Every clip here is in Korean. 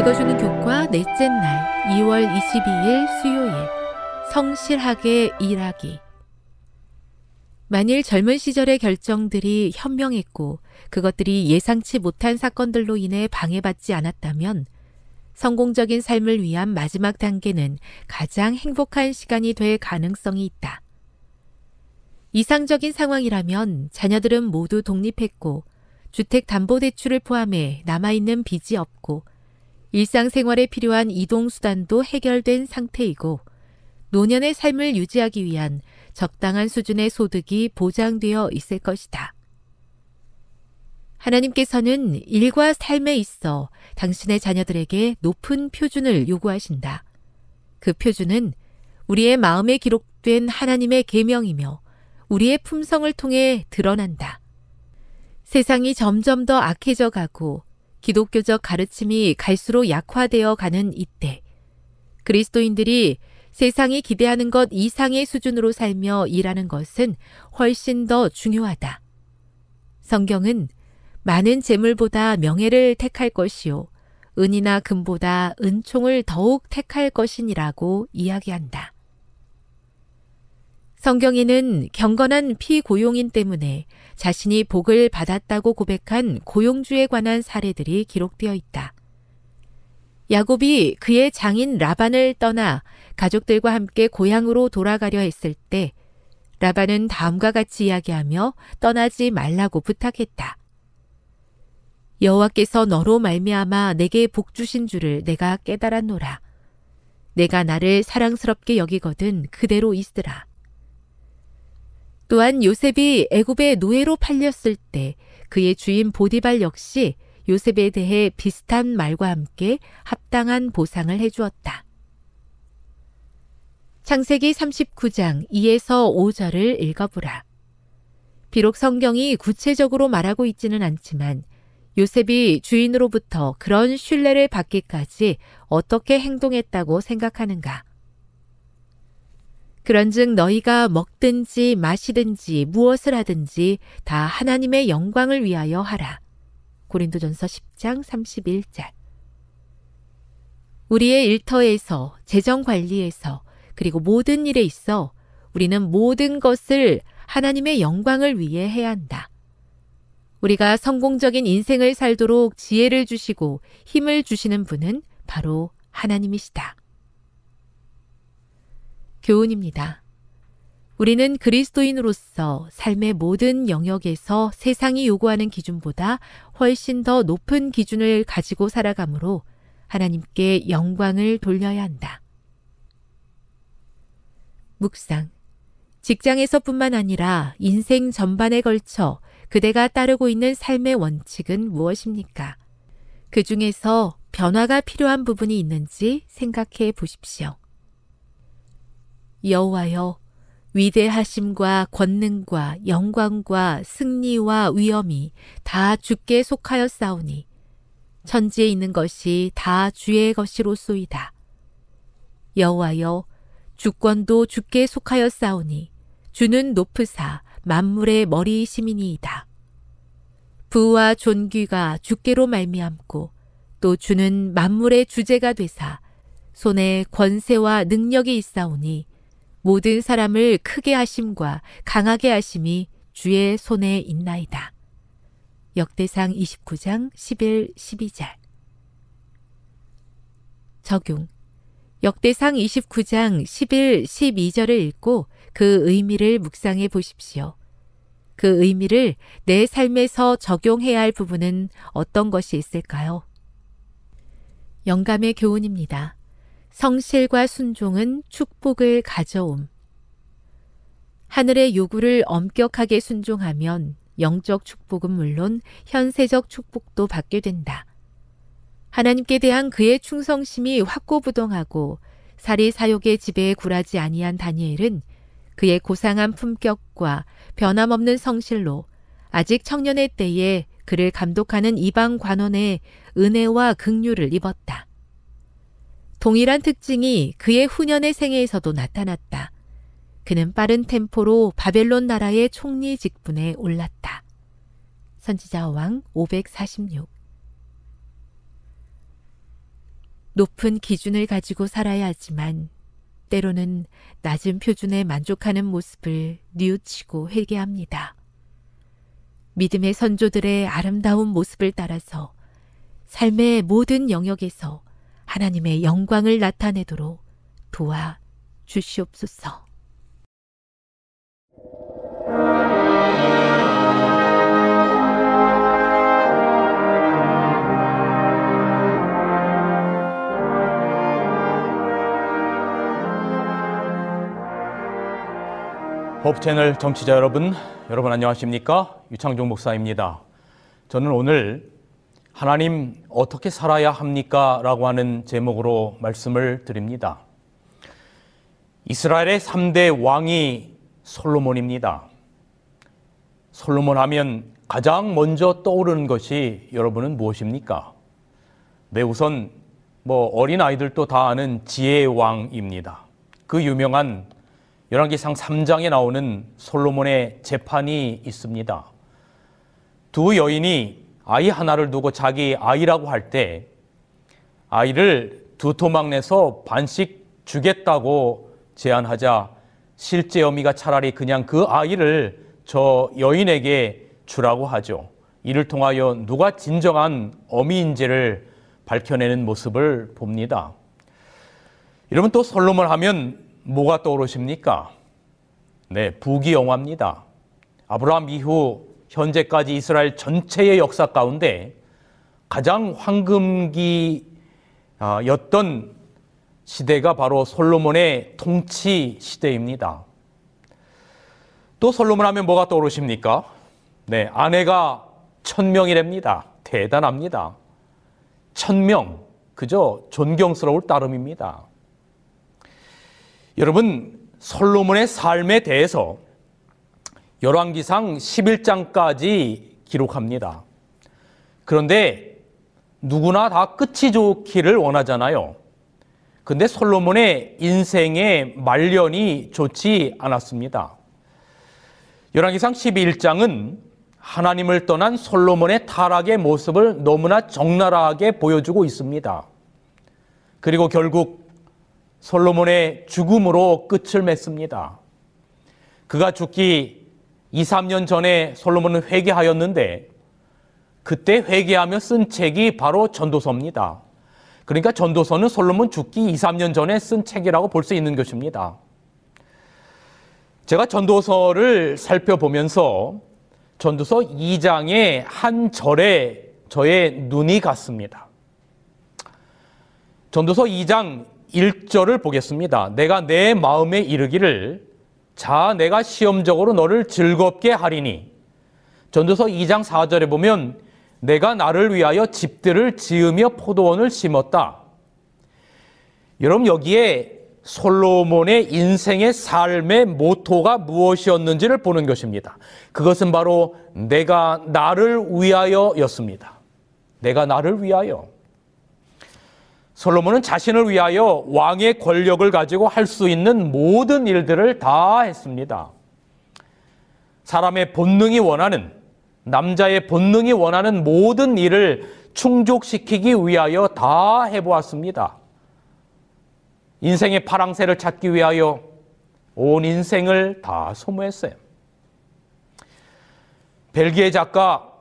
읽어주는 교과 넷째 날 2월 22일 수요일 성실하게 일하기 만일 젊은 시절의 결정들이 현명했고 그것들이 예상치 못한 사건들로 인해 방해받지 않았다면 성공적인 삶을 위한 마지막 단계는 가장 행복한 시간이 될 가능성이 있다. 이상적인 상황이라면 자녀들은 모두 독립했고 주택담보대출을 포함해 남아있는 빚이 없고 일상생활에 필요한 이동수단도 해결된 상태이고 노년의 삶을 유지하기 위한 적당한 수준의 소득이 보장되어 있을 것이다. 하나님께서는 일과 삶에 있어 당신의 자녀들에게 높은 표준을 요구하신다. 그 표준은 우리의 마음에 기록된 하나님의 계명이며 우리의 품성을 통해 드러난다. 세상이 점점 더 악해져 가고 기독교적 가르침이 갈수록 약화되어 가는 이때 그리스도인들이 세상이 기대하는 것 이상의 수준으로 살며 일하는 것은 훨씬 더 중요하다. 성경은 많은 재물보다 명예를 택할 것이요 은이나 금보다 은총을 더욱 택할 것이니라고 이야기한다. 성경에는 경건한 피고용인 때문에 자신이 복을 받았다고 고백한 고용주에 관한 사례들이 기록되어 있다. 야곱이 그의 장인 라반을 떠나 가족들과 함께 고향으로 돌아가려 했을 때 라반은 다음과 같이 이야기하며 떠나지 말라고 부탁했다. 여호와께서 너로 말미암아 내게 복 주신 줄을 내가 깨달았노라. 내가 나를 사랑스럽게 여기거든 그대로 있으라. 또한 요셉이 애굽의 노예로 팔렸을 때 그의 주인 보디발 역시 요셉에 대해 비슷한 말과 함께 합당한 보상을 해주었다. 창세기 39장 2에서 5절을 읽어보라. 비록 성경이 구체적으로 말하고 있지는 않지만 요셉이 주인으로부터 그런 신뢰를 받기까지 어떻게 행동했다고 생각하는가? 그런즉 너희가 먹든지 마시든지 무엇을 하든지 다 하나님의 영광을 위하여 하라. 고린도전서 10장 31절. 우리의 일터에서 재정 관리에서 그리고 모든 일에 있어 우리는 모든 것을 하나님의 영광을 위해 해야 한다. 우리가 성공적인 인생을 살도록 지혜를 주시고 힘을 주시는 분은 바로 하나님이시다. 교훈입니다. 우리는 그리스도인으로서 삶의 모든 영역에서 세상이 요구하는 기준보다 훨씬 더 높은 기준을 가지고 살아가므로 하나님께 영광을 돌려야 한다. 묵상. 직장에서뿐만 아니라 인생 전반에 걸쳐 그대가 따르고 있는 삶의 원칙은 무엇입니까? 그 중에서 변화가 필요한 부분이 있는지 생각해 보십시오. 여호와여, 위대하심과 권능과 영광과 승리와 위엄이 다 주께 속하였사오니 천지에 있는 것이 다 주의 것이로소이다. 여호와여, 주권도 주께 속하였사오니 주는 높으사 만물의 머리이시민이이다. 부와 존귀가 주께로 말미암고 또 주는 만물의 주제가 되사 손에 권세와 능력이 있사오니 모든 사람을 크게 하심과 강하게 하심이 주의 손에 있나이다. 역대상 29장 11, 12절 적용 역대상 29장 11, 12절을 읽고 그 의미를 묵상해 보십시오. 그 의미를 내 삶에서 적용해야 할 부분은 어떤 것이 있을까요? 영감의 교훈입니다. 성실과 순종은 축복을 가져옴. 하늘의 요구를 엄격하게 순종하면 영적 축복은 물론 현세적 축복도 받게 된다. 하나님께 대한 그의 충성심이 확고부동하고 사리 사욕의 지배에 굴하지 아니한 다니엘은 그의 고상한 품격과 변함없는 성실로 아직 청년의 때에 그를 감독하는 이방 관원의 은혜와 긍휼을 입었다. 동일한 특징이 그의 후년의 생애에서도 나타났다. 그는 빠른 템포로 바벨론 나라의 총리 직분에 올랐다. 선지자 왕 546. 높은 기준을 가지고 살아야 하지만 때로는 낮은 표준에 만족하는 모습을 뉘우치고 회개합니다. 믿음의 선조들의 아름다운 모습을 따라서 삶의 모든 영역에서 하나님의 영광을 나타내도록 도와 주시옵소서. 호프채널 정치자 여러분, 여러분 안녕하십니까? 유창종 목사입니다. 저는 오늘 하나님 어떻게 살아야 합니까? 라고 하는 제목으로 말씀을 드립니다. 이스라엘의 3대 왕이 솔로몬입니다. 솔로몬 하면 가장 먼저 떠오르는 것이 여러분은 무엇입니까? 네, 우선 뭐 어린 아이들도 다 아는 지혜의 왕입니다. 그 유명한 열왕기상 3장에 나오는 솔로몬의 재판이 있습니다. 두 여인이 아이 하나를 두고 자기 아이라고 할 때 아이를 두 토막 내서 반씩 주겠다고 제안하자 실제 어미가 차라리 그냥 그 아이를 저 여인에게 주라고 하죠. 이를 통하여 누가 진정한 어미인지를 밝혀내는 모습을 봅니다. 여러분 또 솔로몬 하면 뭐가 떠오르십니까? 네, 부귀 영화입니다. 아브라함 이후 현재까지 이스라엘 전체의 역사 가운데 가장 황금기였던 시대가 바로 솔로몬의 통치 시대입니다. 또 솔로몬 하면 뭐가 떠오르십니까? 네, 아내가 천명이랍니다. 대단합니다. 천명, 그저 존경스러울 따름입니다. 여러분 솔로몬의 삶에 대해서 열왕기상 11장까지 기록합니다. 그런데 누구나 다 끝이 좋기를 원하잖아요. 근데 솔로몬의 인생의 말년이 좋지 않았습니다. 열왕기상 11장은 하나님을 떠난 솔로몬의 타락의 모습을 너무나 적나라하게 보여주고 있습니다. 그리고 결국 솔로몬의 죽음으로 끝을 맺습니다. 그가 죽기 2, 3년 전에 솔로몬은 회개하였는데 그때 회개하며 쓴 책이 바로 전도서입니다. 그러니까 전도서는 솔로몬 죽기 2, 3년 전에 쓴 책이라고 볼 수 있는 것입니다. 제가 전도서를 살펴보면서 전도서 2장의 한 절에 저의 눈이 갔습니다. 전도서 2장 1절을 보겠습니다. 내가 내 마음에 이르기를 자 내가 시험적으로 너를 즐겁게 하리니 전도서 2장 4절에 보면 내가 나를 위하여 집들을 지으며 포도원을 심었다. 여러분 여기에 솔로몬의 인생의 삶의 모토가 무엇이었는지를 보는 것입니다. 그것은 바로 내가 나를 위하여였습니다. 내가 나를 위하여. 솔로몬은 자신을 위하여 왕의 권력을 가지고 할 수 있는 모든 일들을 다 했습니다. 사람의 본능이 원하는, 남자의 본능이 원하는 모든 일을 충족시키기 위하여 다 해보았습니다. 인생의 파랑새를 찾기 위하여 온 인생을 다 소모했어요. 벨기에 작가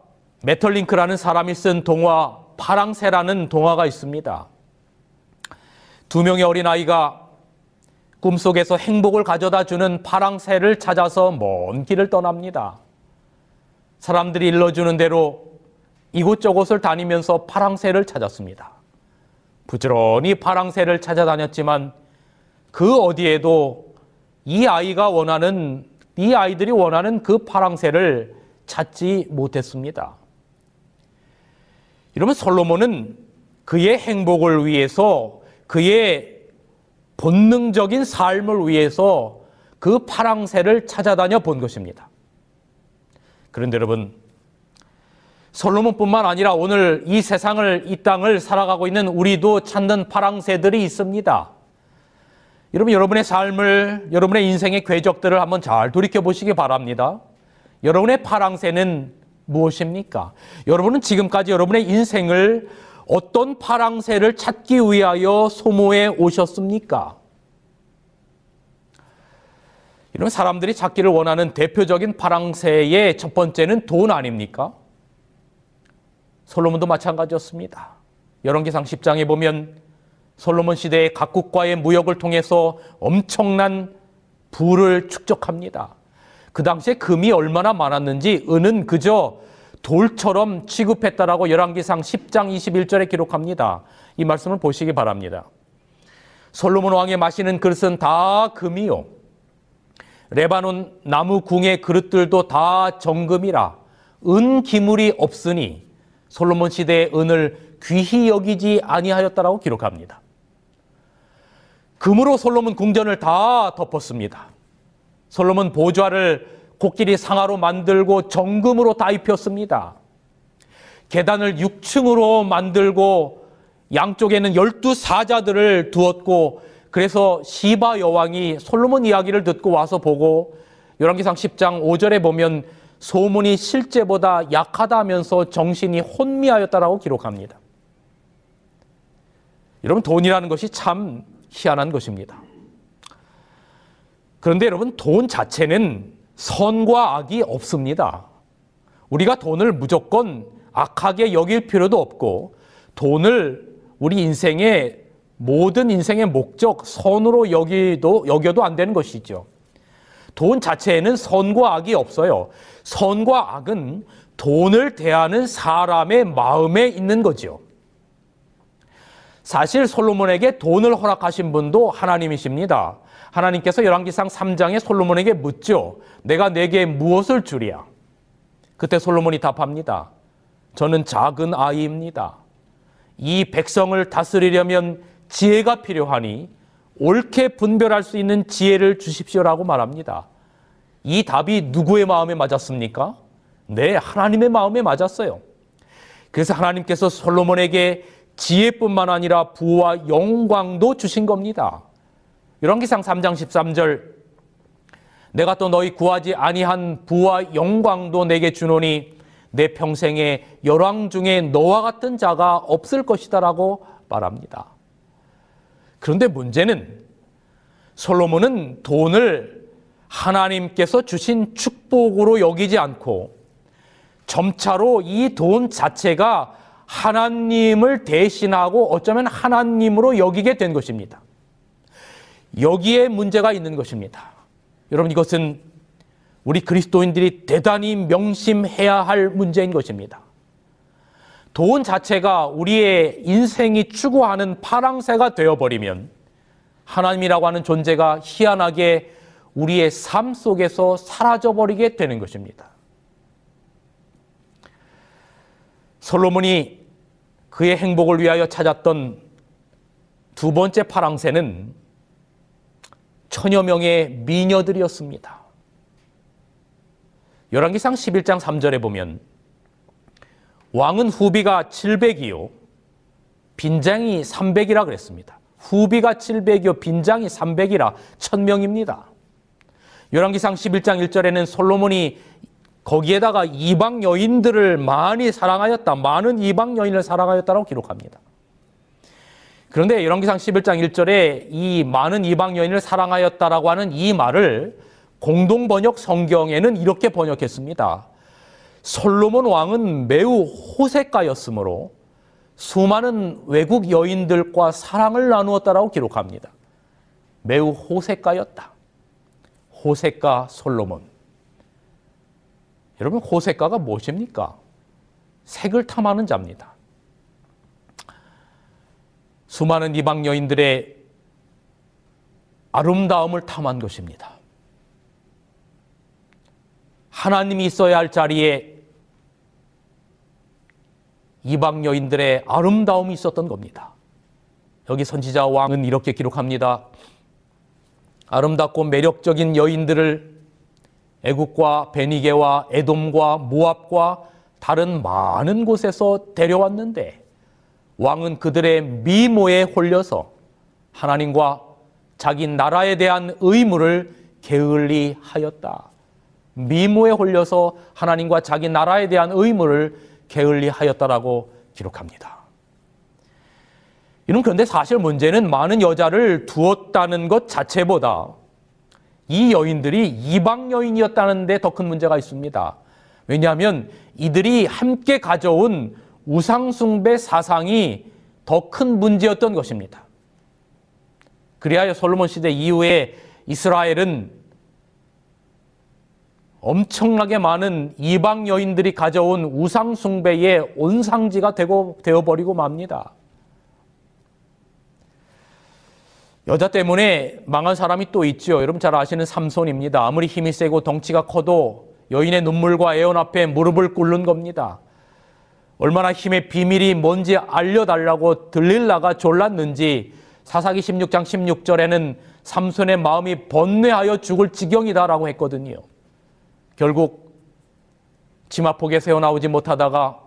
메털링크라는 사람이 쓴 동화 파랑새라는 동화가 있습니다. 두 명의 어린아이가 꿈속에서 행복을 가져다 주는 파랑새를 찾아서 먼 길을 떠납니다. 사람들이 일러주는 대로 이곳저곳을 다니면서 파랑새를 찾았습니다. 부지런히 파랑새를 찾아다녔지만 그 어디에도 이 아이가 원하는, 이 아이들이 원하는 그 파랑새를 찾지 못했습니다. 이러면 솔로몬은 그의 행복을 위해서 그의 본능적인 삶을 위해서 그 파랑새를 찾아다녀 본 것입니다. 그런데 여러분, 솔로몬뿐만 아니라 오늘 이 세상을 이 땅을 살아가고 있는 우리도 찾는 파랑새들이 있습니다. 여러분 여러분의 삶을 여러분의 인생의 궤적들을 한번 잘 돌이켜 보시기 바랍니다. 여러분의 파랑새는 무엇입니까? 여러분은 지금까지 여러분의 인생을 어떤 파랑새를 찾기 위하여 소모해 오셨습니까? 이런 사람들이 찾기를 원하는 대표적인 파랑새의 첫 번째는 돈 아닙니까? 솔로몬도 마찬가지였습니다. 열왕기상 10장에 보면 솔로몬 시대의 각국과의 무역을 통해서 엄청난 부를 축적합니다. 그 당시에 금이 얼마나 많았는지 은은 그저 돌처럼 취급했다라고 열왕기상 10장 21절에 기록합니다. 이 말씀을 보시기 바랍니다. 솔로몬 왕의 마시는 그릇은 다 금이요. 레바논 나무 궁의 그릇들도 다 정금이라 은 기물이 없으니 솔로몬 시대의 은을 귀히 여기지 아니하였다라고 기록합니다. 금으로 솔로몬 궁전을 다 덮었습니다. 솔로몬 보좌를 코끼리 상하로 만들고 정금으로 다 입혔습니다. 계단을 6층으로 만들고 양쪽에는 열두 사자들을 두었고 그래서 시바 여왕이 솔로몬 이야기를 듣고 와서 보고 열왕기상 10장 5절에 보면 소문이 실제보다 약하다면서 정신이 혼미하였다라고 기록합니다. 여러분 돈이라는 것이 참 희한한 것입니다. 그런데 여러분 돈 자체는 선과 악이 없습니다. 우리가 돈을 무조건 악하게 여길 필요도 없고 돈을 우리 인생의 모든 인생의 목적 선으로 여기도 여겨도 안 되는 것이죠. 돈 자체에는 선과 악이 없어요. 선과 악은 돈을 대하는 사람의 마음에 있는 거죠. 사실 솔로몬에게 돈을 허락하신 분도 하나님이십니다. 하나님께서 열왕기상 3장에 솔로몬에게 묻죠. 내가 내게 무엇을 주랴? 그때 솔로몬이 답합니다. 저는 작은 아이입니다. 이 백성을 다스리려면 지혜가 필요하니 옳게 분별할 수 있는 지혜를 주십시오라고 말합니다. 이 답이 누구의 마음에 맞았습니까? 네, 하나님의 마음에 맞았어요. 그래서 하나님께서 솔로몬에게 지혜뿐만 아니라 부와 영광도 주신 겁니다. 열왕기상 3장 13절 내가 또 너희 구하지 아니한 부와 영광도 내게 주노니 내 평생에 열왕 중에 너와 같은 자가 없을 것이다라고 말합니다. 그런데 문제는 솔로몬은 돈을 하나님께서 주신 축복으로 여기지 않고 점차로 이 돈 자체가 하나님을 대신하고 어쩌면 하나님으로 여기게 된 것입니다. 여기에 문제가 있는 것입니다. 여러분 이것은 우리 그리스도인들이 대단히 명심해야 할 문제인 것입니다. 돈 자체가 우리의 인생이 추구하는 파랑새가 되어버리면 하나님이라고 하는 존재가 희한하게 우리의 삶 속에서 사라져버리게 되는 것입니다. 솔로몬이 그의 행복을 위하여 찾았던 두 번째 파랑새는 천여 명의 미녀들이었습니다. 열왕기상 11장 3절에 보면 왕은 후비가 700이요 빈장이 300이라 그랬습니다. 후비가 700이요 빈장이 300이라 1000명입니다. 열왕기상 11장 1절에는 솔로몬이 거기에다가 이방 여인들을 많이 사랑하였다. 많은 이방 여인을 사랑하였다라고 기록합니다. 그런데 열왕기상 11장 1절에 이 많은 이방 여인을 사랑하였다라고 하는 이 말을 공동 번역 성경에는 이렇게 번역했습니다. 솔로몬 왕은 매우 호색가였으므로 수많은 외국 여인들과 사랑을 나누었다라고 기록합니다. 매우 호색가였다. 호색가 솔로몬. 여러분 호색가가 무엇입니까? 색을 탐하는 자입니다. 수많은 이방 여인들의 아름다움을 탐한 것입니다. 하나님이 있어야 할 자리에 이방 여인들의 아름다움이 있었던 겁니다. 여기 선지자 왕은 이렇게 기록합니다. 아름답고 매력적인 여인들을 애국과 베니게와 에돔과 모압과 다른 많은 곳에서 데려왔는데 왕은 그들의 미모에 홀려서 하나님과 자기 나라에 대한 의무를 게을리 하였다. 미모에 홀려서 하나님과 자기 나라에 대한 의무를 게을리 하였다라고 기록합니다. 이는 그런데 사실 문제는 많은 여자를 두었다는 것 자체보다 이 여인들이 이방 여인이었다는 데 더 큰 문제가 있습니다. 왜냐하면 이들이 함께 가져온 우상숭배 사상이 더 큰 문제였던 것입니다. 그리하여 솔로몬 시대 이후에 이스라엘은 엄청나게 많은 이방 여인들이 가져온 우상숭배의 온상지가 되고 되어버리고 맙니다. 여자 때문에 망한 사람이 또 있죠. 여러분 잘 아시는 삼손입니다. 아무리 힘이 세고 덩치가 커도 여인의 눈물과 애원 앞에 무릎을 꿇는 겁니다. 얼마나 힘의 비밀이 뭔지 알려달라고 들릴라가 졸랐는지 사사기 16장 16절에는 삼손의 마음이 번뇌하여 죽을 지경이다라고 했거든요. 결국 치마폭에 새어나오지 못하다가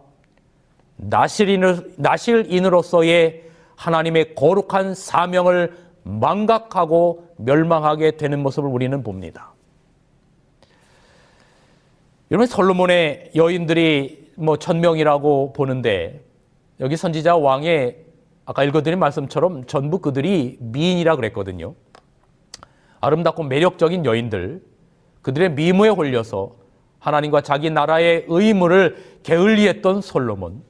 나실인으로서의 하나님의 거룩한 사명을 망각하고 멸망하게 되는 모습을 우리는 봅니다. 여러분 솔로몬의 여인들이 뭐 천명이라고 보는데 여기 선지자 왕의 아까 읽어드린 말씀처럼 전부 그들이 미인이라 그랬거든요. 아름답고 매력적인 여인들, 그들의 미모에 홀려서 하나님과 자기 나라의 의무를 게을리했던 솔로몬,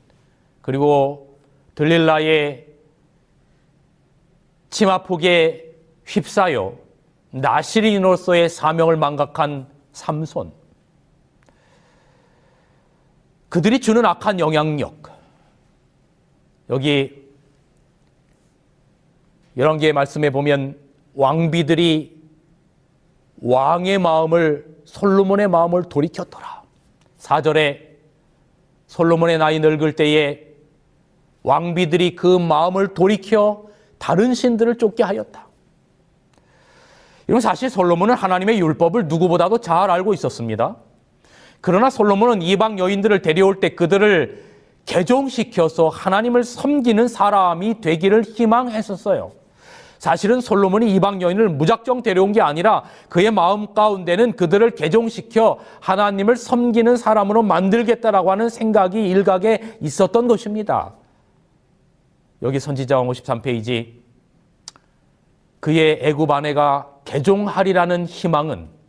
그리고 들릴라의 치마폭에 휩싸여 나시린으로서의 사명을 망각한 삼손. 그들이 주는 악한 영향력. 여기 열왕기의 말씀에 보면 왕비들이 왕의 마음을 솔로몬의 마음을 돌이켰더라. 4절에 솔로몬의 나이 늙을 때에 왕비들이 그 마음을 돌이켜 다른 신들을 쫓게 하였다. 이건 사실 솔로몬은 하나님의 율법을 누구보다도 잘 알고 있었습니다. 그러나 솔로몬은 이방 여인들을 데려올 때 그들을 개종시켜서 하나님을 섬기는 사람이 되기를 희망했었어요. 사실은 솔로몬이 이방 여인을 무작정 데려온 게 아니라 그의 마음 가운데는 그들을 개종시켜 하나님을 섬기는 사람으로 만들겠다라고 하는 생각이 일각에 있었던 것입니다. 여기 선지자왕 53페이지 그의 애굽 아내가 개종하리라는 희망은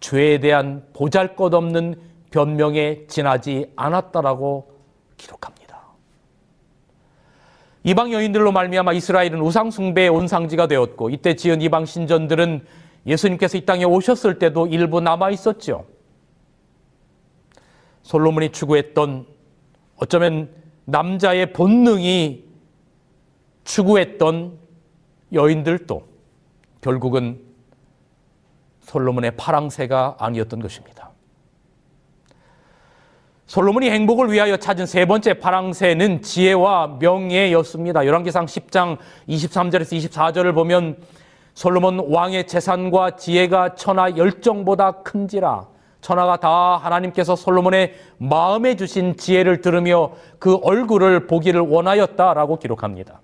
죄에 대한 보잘것없는 변명에 지나지 않았다라고 기록합니다. 이방 여인들로 말미암아 이스라엘은 우상 숭배의 온상지가 되었고 이때 지은 이방 신전들은 예수님께서 이 땅에 오셨을 때도 일부 남아 있었죠. 솔로몬이 추구했던 어쩌면 남자의 본능이 추구했던 여인들도 결국은 솔로몬의 파랑새가 아니었던 것입니다. 솔로몬이 행복을 위하여 찾은 세 번째 파랑새는 지혜와 명예였습니다. 열왕기상 10장 23절에서 24절을 보면 솔로몬 왕의 재산과 지혜가 천하 열정보다 큰지라 천하가 다 하나님께서 솔로몬의 마음에 주신 지혜를 들으며 그 얼굴을 보기를 원하였다라고 기록합니다.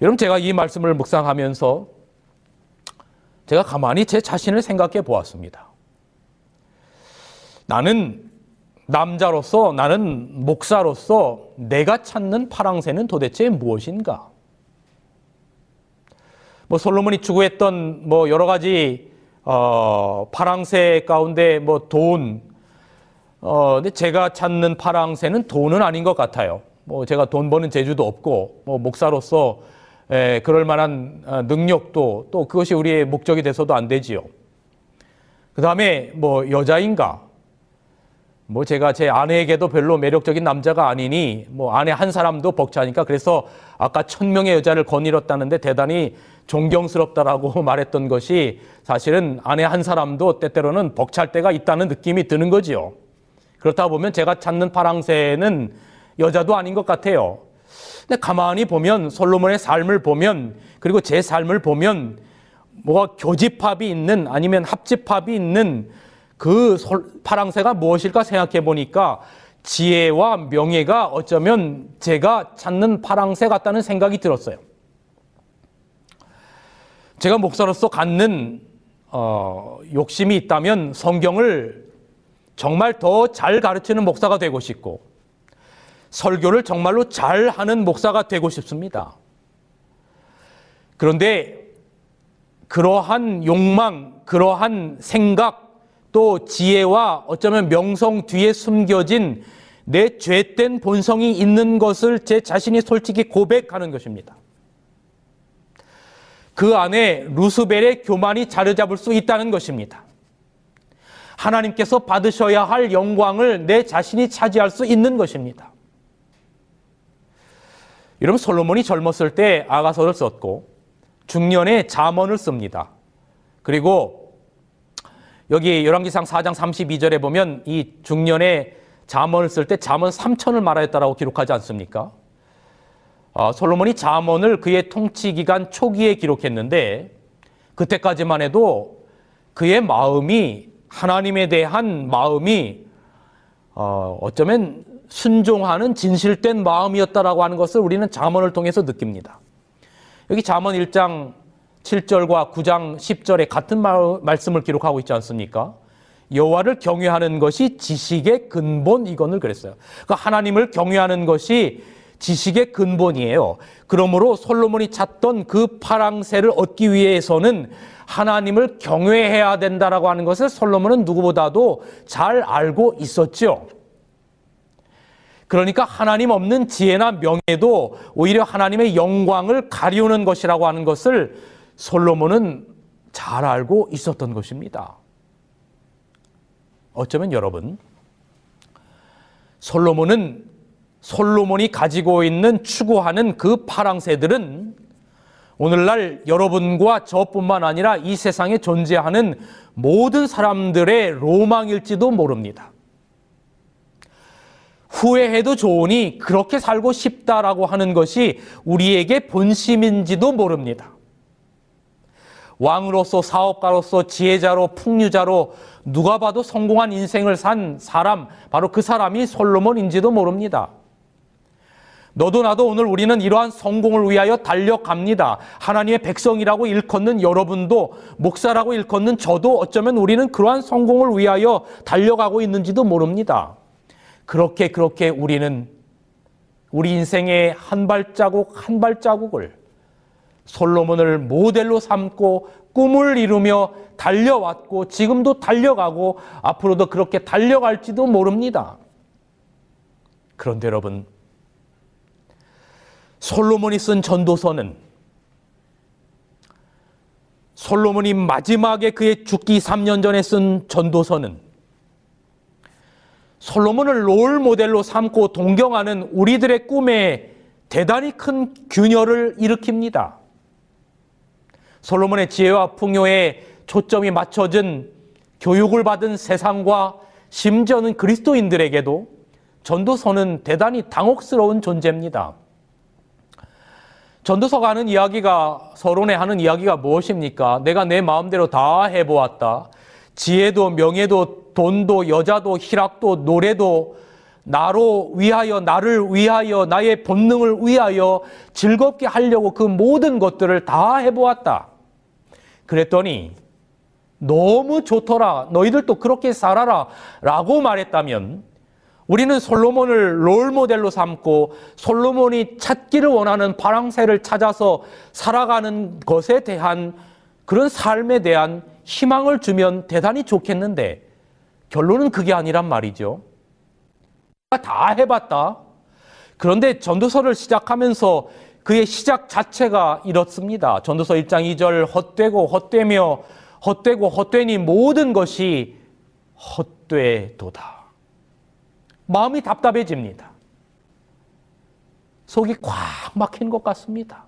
여러분 제가 이 말씀을 묵상하면서 제가 가만히 제 자신을 생각해 보았습니다. 나는 남자로서 나는 목사로서 내가 찾는 파랑새는 도대체 무엇인가? 뭐 솔로몬이 추구했던 뭐 여러 가지 어, 파랑새 가운데 뭐 돈, 어, 근데 제가 찾는 파랑새는 돈은 아닌 것 같아요. 뭐 제가 돈 버는 재주도 없고, 뭐 목사로서 에, 그럴 만한 어, 능력도 또 그것이 우리의 목적이 돼서도 안 되지요. 그 다음에 뭐 여자인가? 뭐 제가 제 아내에게도 별로 매력적인 남자가 아니니 뭐 아내 한 사람도 벅차니까 그래서 아까 천 명의 여자를 거닐었다는데 대단히 존경스럽다라고 말했던 것이 사실은 아내 한 사람도 때때로는 벅찰 때가 있다는 느낌이 드는 거지요. 그렇다 보면 제가 찾는 파랑새는 여자도 아닌 것 같아요. 근데 가만히 보면 솔로몬의 삶을 보면 그리고 제 삶을 보면 뭐가 교집합이 있는 아니면 합집합이 있는 그 파랑새가 무엇일까 생각해 보니까 지혜와 명예가 어쩌면 제가 찾는 파랑새 같다는 생각이 들었어요. 제가 목사로서 갖는 어, 욕심이 있다면 성경을 정말 더 잘 가르치는 목사가 되고 싶고 설교를 정말로 잘 하는 목사가 되고 싶습니다. 그런데 그러한 욕망, 그러한 생각, 또 지혜와 어쩌면 명성 뒤에 숨겨진 내 죄된 본성이 있는 것을 제 자신이 솔직히 고백하는 것입니다. 그 안에 루스벨의 교만이 자리 잡을 수 있다는 것입니다. 하나님께서 받으셔야 할 영광을 내 자신이 차지할 수 있는 것입니다. 여러분 솔로몬이 젊었을 때 아가서를 썼고 중년에 잠언을 씁니다. 그리고 여기 열왕기상 4장 32절에 보면 이 중년에 잠언을 쓸 때 잠언 3천을 말하였다라고 기록하지 않습니까? 어, 솔로몬이 잠언을 그의 통치 기간 초기에 기록했는데 그때까지만 해도 그의 마음이 하나님에 대한 마음이 어, 어쩌면 순종하는 진실된 마음이었다라고 하는 것을 우리는 잠언을 통해서 느낍니다. 여기 잠언 1장 7절과 9장 10절에 같은 말, 말씀을 기록하고 있지 않습니까? 여호와를 경외하는 것이 지식의 근본이건을 그랬어요. 그러니까 하나님을 경외하는 것이 지식의 근본이에요. 그러므로 솔로몬이 찾던 그 파랑새를 얻기 위해서는 하나님을 경외해야 된다라고 하는 것을 솔로몬은 누구보다도 잘 알고 있었죠. 그러니까 하나님 없는 지혜나 명예도 오히려 하나님의 영광을 가리우는 것이라고 하는 것을 솔로몬은 잘 알고 있었던 것입니다. 어쩌면 여러분, 솔로몬은 솔로몬이 가지고 있는 추구하는 그 파랑새들은 오늘날 여러분과 저뿐만 아니라 이 세상에 존재하는 모든 사람들의 로망일지도 모릅니다. 후회해도 좋으니 그렇게 살고 싶다라고 하는 것이 우리에게 본심인지도 모릅니다. 왕으로서 사업가로서 지혜자로 풍류자로 누가 봐도 성공한 인생을 산 사람 바로 그 사람이 솔로몬인지도 모릅니다. 너도 나도 오늘 우리는 이러한 성공을 위하여 달려갑니다. 하나님의 백성이라고 일컫는 여러분도 목사라고 일컫는 저도 어쩌면 우리는 그러한 성공을 위하여 달려가고 있는지도 모릅니다. 그렇게 그렇게 우리는 우리 인생의 한 발자국 한 발자국을 솔로몬을 모델로 삼고 꿈을 이루며 달려왔고 지금도 달려가고 앞으로도 그렇게 달려갈지도 모릅니다. 그런데 여러분, 솔로몬이 쓴 전도서는 솔로몬이 마지막에 그의 죽기 3년 전에 쓴 전도서는 솔로몬을 롤 모델로 삼고 동경하는 우리들의 꿈에 대단히 큰 균열을 일으킵니다. 솔로몬의 지혜와 풍요에 초점이 맞춰진 교육을 받은 세상과 심지어는 그리스도인들에게도 전도서는 대단히 당혹스러운 존재입니다. 전도서가 하는 이야기가 서론에 하는 이야기가 무엇입니까? 내가 내 마음대로 다 해보았다. 지혜도 명예도 돈도 여자도 희락도 노래도 나로 위하여 나를 위하여 나의 본능을 위하여 즐겁게 하려고 그 모든 것들을 다 해보았다. 그랬더니 너무 좋더라. 너희들도 그렇게 살아라. 라고 말했다면 우리는 솔로몬을 롤 모델로 삼고 솔로몬이 찾기를 원하는 파랑새를 찾아서 살아가는 것에 대한 그런 삶에 대한 희망을 주면 대단히 좋겠는데 결론은 그게 아니란 말이죠. 다 해봤다. 그런데 전도서를 시작하면서 그의 시작 자체가 이렇습니다. 전도서 1장 2절 헛되고 헛되며 헛되고 헛되니 모든 것이 헛되도다. 마음이 답답해집니다. 속이 꽉 막힌 것 같습니다.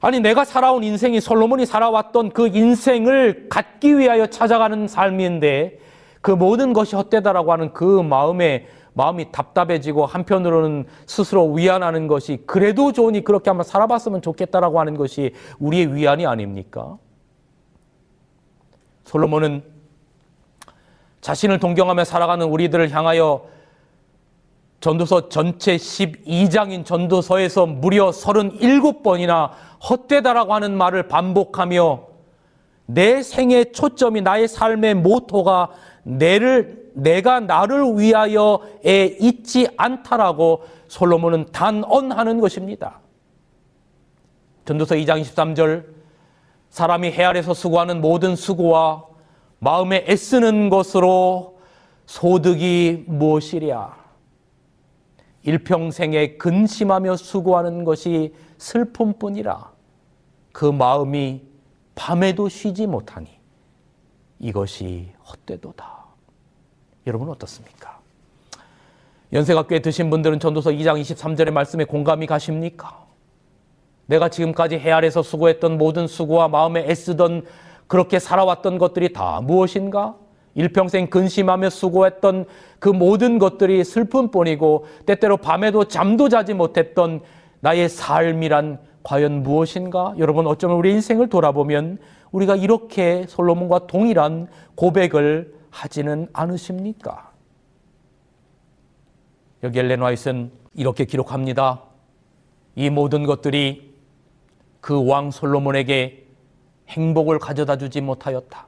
아니, 내가 살아온 인생이 솔로몬이 살아왔던 그 인생을 갖기 위하여 찾아가는 삶인데 그 모든 것이 헛되다라고 하는 그 마음에 마음이 답답해지고 한편으로는 스스로 위안하는 것이 그래도 좋으니 그렇게 한번 살아봤으면 좋겠다라고 하는 것이 우리의 위안이 아닙니까? 솔로몬은 자신을 동경하며 살아가는 우리들을 향하여 전도서 전체 12장인 전도서에서 무려 37번이나 헛되다라고 하는 말을 반복하며 내 생의 초점이 나의 삶의 모토가 내를 내가 나를 위하여에 있지 않다라고 솔로몬은 단언하는 것입니다. 전도서 2장 23절 사람이 해 아래서 수고하는 모든 수고와 마음에 애쓰는 것으로 소득이 무엇이랴? 일평생에 근심하며 수고하는 것이 슬픔뿐이라 그 마음이 밤에도 쉬지 못하니 이것이 헛되도다. 여러분 어떻습니까? 연세가 꽤 드신 분들은 전도서 2장 23절의 말씀에 공감이 가십니까? 내가 지금까지 해 아래서 수고했던 모든 수고와 마음에 애쓰던 그렇게 살아왔던 것들이 다 무엇인가? 일평생 근심하며 수고했던 그 모든 것들이 슬픔뿐이고 때때로 밤에도 잠도 자지 못했던 나의 삶이란 과연 무엇인가? 여러분 어쩌면 우리 인생을 돌아보면 우리가 이렇게 솔로몬과 동일한 고백을 하지는 않으십니까? 여기 엘렌 와이슨 이렇게 기록합니다. 이 모든 것들이 그 왕 솔로몬에게 행복을 가져다 주지 못하였다.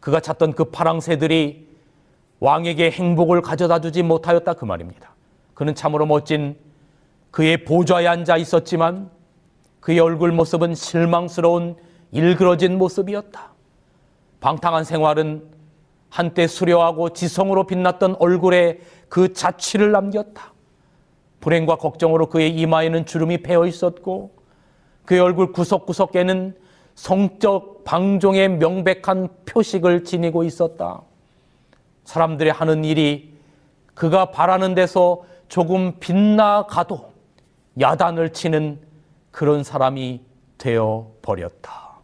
그가 찾던 그 파랑 새들이 왕에게 행복을 가져다 주지 못하였다 그 말입니다. 그는 참으로 멋진 그의 보좌에 앉아 있었지만 그의 얼굴 모습은 실망스러운 일그러진 모습이었다. 방탕한 생활은 한때 수려하고 지성으로 빛났던 얼굴에 그 자취를 남겼다. 불행과 걱정으로 그의 이마에는 주름이 패어 있었고 그의 얼굴 구석구석에는 성적 방종의 명백한 표식을 지니고 있었다. 사람들이 하는 일이 그가 바라는 데서 조금 빗나가도 야단을 치는 그런 사람이 되어 버렸다.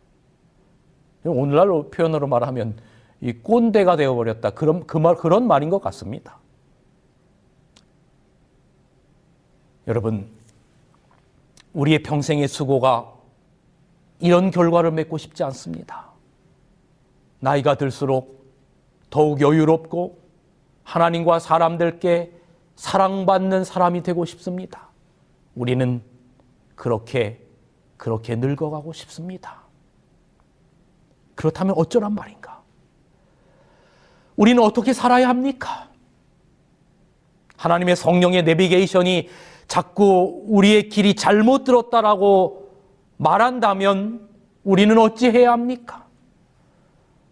오늘날 표현으로 말하면 이 꼰대가 되어 버렸다. 그런 그 말 그런 말인 것 같습니다. 여러분, 우리의 평생의 수고가 이런 결과를 맺고 싶지 않습니다. 나이가 들수록 더욱 여유롭고 하나님과 사람들께 사랑받는 사람이 되고 싶습니다. 우리는 그렇게, 그렇게 늙어가고 싶습니다. 그렇다면 어쩌란 말인가? 우리는 어떻게 살아야 합니까? 하나님의 성령의 내비게이션이 자꾸 우리의 길이 잘못 들었다라고 말한다면 우리는 어찌해야 합니까?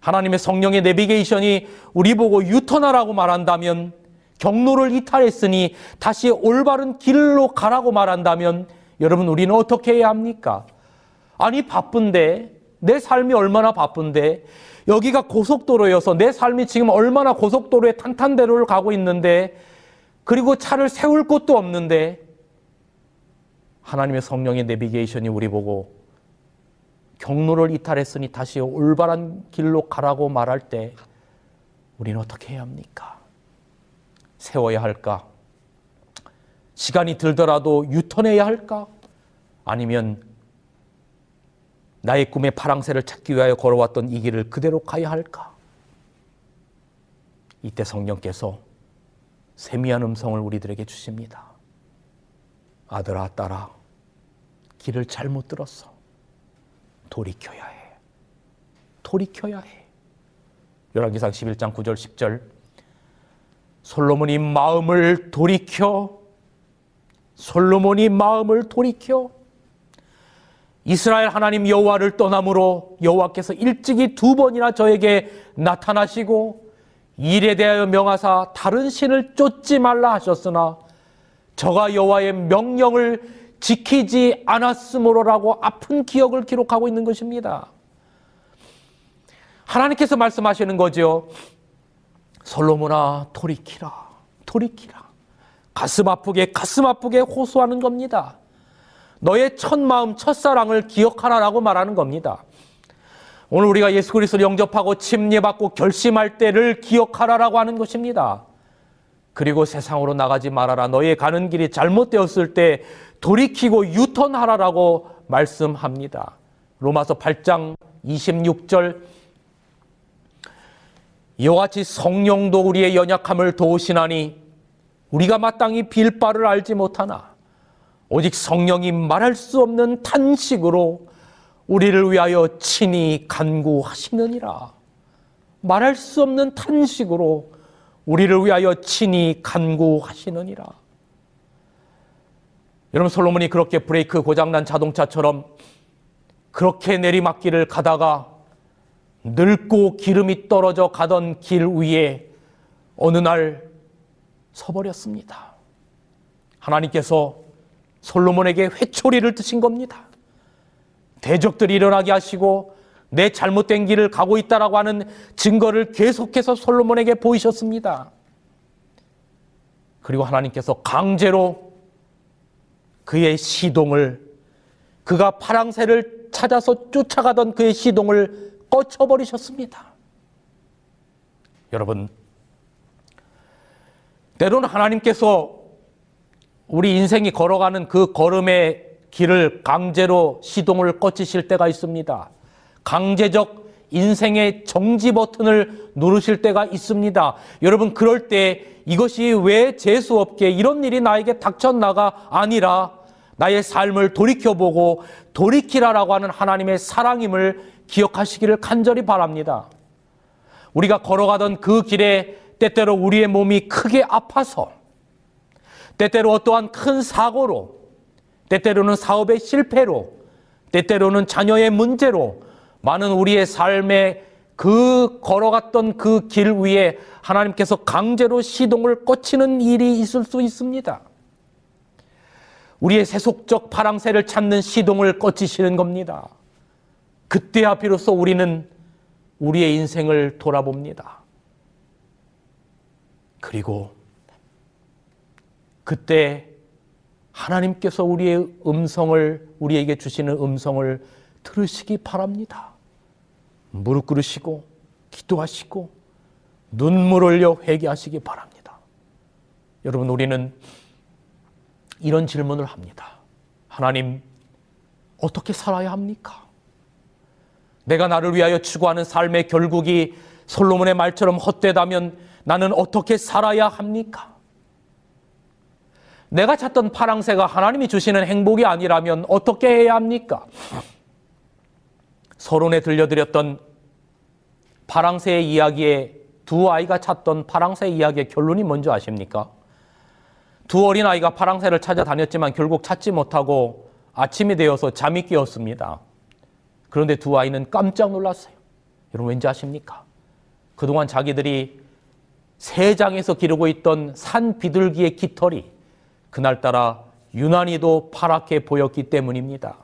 하나님의 성령의 내비게이션이 우리 보고 유턴하라고 말한다면 경로를 이탈했으니 다시 올바른 길로 가라고 말한다면 여러분 우리는 어떻게 해야 합니까? 아니, 바쁜데, 내 삶이 얼마나 바쁜데, 여기가 고속도로여서 내 삶이 지금 얼마나 고속도로에 탄탄대로를 가고 있는데, 그리고 차를 세울 곳도 없는데, 하나님의 성령의 내비게이션이 우리 보고 경로를 이탈했으니 다시 올바른 길로 가라고 말할 때 우리는 어떻게 해야 합니까? 세워야 할까? 시간이 들더라도 유턴해야 할까? 아니면 나의 꿈의 파랑새를 찾기 위하여 걸어왔던 이 길을 그대로 가야 할까? 이때 성령께서 세미한 음성을 우리들에게 주십니다. 아들아, 딸아, 길을 잘못 들었어. 돌이켜야 해. 돌이켜야 해. 열왕기상 11장 9절 10절 솔로몬이 마음을 돌이켜 솔로몬이 마음을 돌이켜 이스라엘 하나님 여호와를 떠남으로 여호와께서 일찍이 두 번이나 저에게 나타나시고 일에 대하여 명하사 다른 신을 쫓지 말라 하셨으나 저가 여호와의 명령을 지키지 않았으므로라고 아픈 기억을 기록하고 있는 것입니다. 하나님께서 말씀하시는 거죠. 솔로몬아 돌이키라 돌이키라 가슴 아프게 가슴 아프게 호소하는 겁니다. 너의 첫 마음 첫사랑을 기억하라라고 말하는 겁니다. 오늘 우리가 예수 그리스도를 영접하고 침례받고 결심할 때를 기억하라라고 하는 것입니다. 그리고 세상으로 나가지 말아라. 너의 가는 길이 잘못되었을 때 돌이키고 유턴하라라고 말씀합니다. 로마서 8장 26절 이와 같이 성령도 우리의 연약함을 도우시나니 우리가 마땅히 빌 바를 알지 못하나 오직 성령이 말할 수 없는 탄식으로 우리를 위하여 친히 간구하시느니라. 말할 수 없는 탄식으로 우리를 위하여 친히 간구하시느니라. 여러분 솔로몬이 그렇게 브레이크 고장난 자동차처럼 그렇게 내리막길을 가다가 늙고 기름이 떨어져 가던 길 위에 어느 날 서버렸습니다. 하나님께서 솔로몬에게 회초리를 드신 겁니다. 대적들이 일어나게 하시고 내 잘못된 길을 가고 있다라고 하는 증거를 계속해서 솔로몬에게 보이셨습니다. 그리고 하나님께서 강제로 그의 시동을 그가 파랑새를 찾아서 쫓아가던 그의 시동을 꺼쳐버리셨습니다. 여러분, 때로는 하나님께서 우리 인생이 걸어가는 그 걸음의 길을 강제로 시동을 꺼치실 때가 있습니다. 강제적 인생의 정지 버튼을 누르실 때가 있습니다. 여러분, 그럴 때 이것이 왜 재수 없게 이런 일이 나에게 닥쳤나가 아니라 나의 삶을 돌이켜보고 돌이키라라고 하는 하나님의 사랑임을 기억하시기를 간절히 바랍니다. 우리가 걸어가던 그 길에 때때로 우리의 몸이 크게 아파서 때때로 어떠한 큰 사고로 때때로는 사업의 실패로 때때로는 자녀의 문제로 많은 우리의 삶에 그 걸어갔던 그 길 위에 하나님께서 강제로 시동을 꺼치는 일이 있을 수 있습니다. 우리의 세속적 파랑새를 찾는 시동을 꺼치시는 겁니다. 그때야 비로소 우리는 우리의 인생을 돌아봅니다. 그리고 그때 하나님께서 우리의 음성을 우리에게 주시는 음성을 들으시기 바랍니다. 무릎 꿇으시고 기도하시고 눈물 흘려 회개하시기 바랍니다. 여러분 우리는 이런 질문을 합니다. 하나님 어떻게 살아야 합니까? 내가 나를 위하여 추구하는 삶의 결국이 솔로몬의 말처럼 헛되다면 나는 어떻게 살아야 합니까? 내가 찾던 파랑새가 하나님이 주시는 행복이 아니라면 어떻게 해야 합니까? 서론에 들려드렸던 파랑새의 이야기에 두 아이가 찾던 파랑새 이야기의 결론이 뭔지 아십니까? 두 어린 아이가 파랑새를 찾아다녔지만 결국 찾지 못하고 아침이 되어서 잠이 깨었습니다. 그런데 두 아이는 깜짝 놀랐어요. 여러분 왠지 아십니까? 그동안 자기들이 세장에서 기르고 있던 산 비둘기의 깃털이 그날따라 유난히도 파랗게 보였기 때문입니다.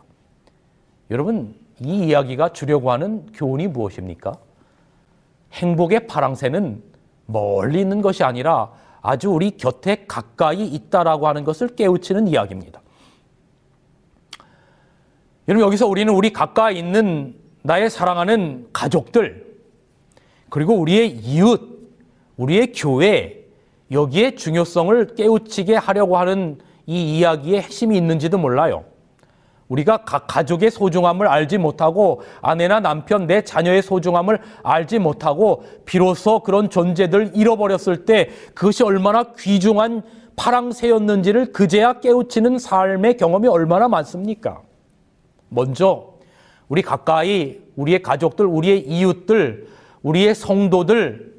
여러분, 이 이야기가 주려고 하는 교훈이 무엇입니까? 행복의 파랑새는 멀리 있는 것이 아니라 아주 우리 곁에 가까이 있다라고 하는 것을 깨우치는 이야기입니다. 여러분, 여기서 우리는 우리 가까이 있는 나의 사랑하는 가족들, 그리고 우리의 이웃, 우리의 교회, 여기에 중요성을 깨우치게 하려고 하는 이 이야기에 핵심이 있는지도 몰라요. 우리가 각 가족의 소중함을 알지 못하고 아내나 남편, 내 자녀의 소중함을 알지 못하고 비로소 그런 존재들 잃어버렸을 때 그것이 얼마나 귀중한 파랑새였는지를 그제야 깨우치는 삶의 경험이 얼마나 많습니까? 먼저 우리 가까이 우리의 가족들, 우리의 이웃들, 우리의 성도들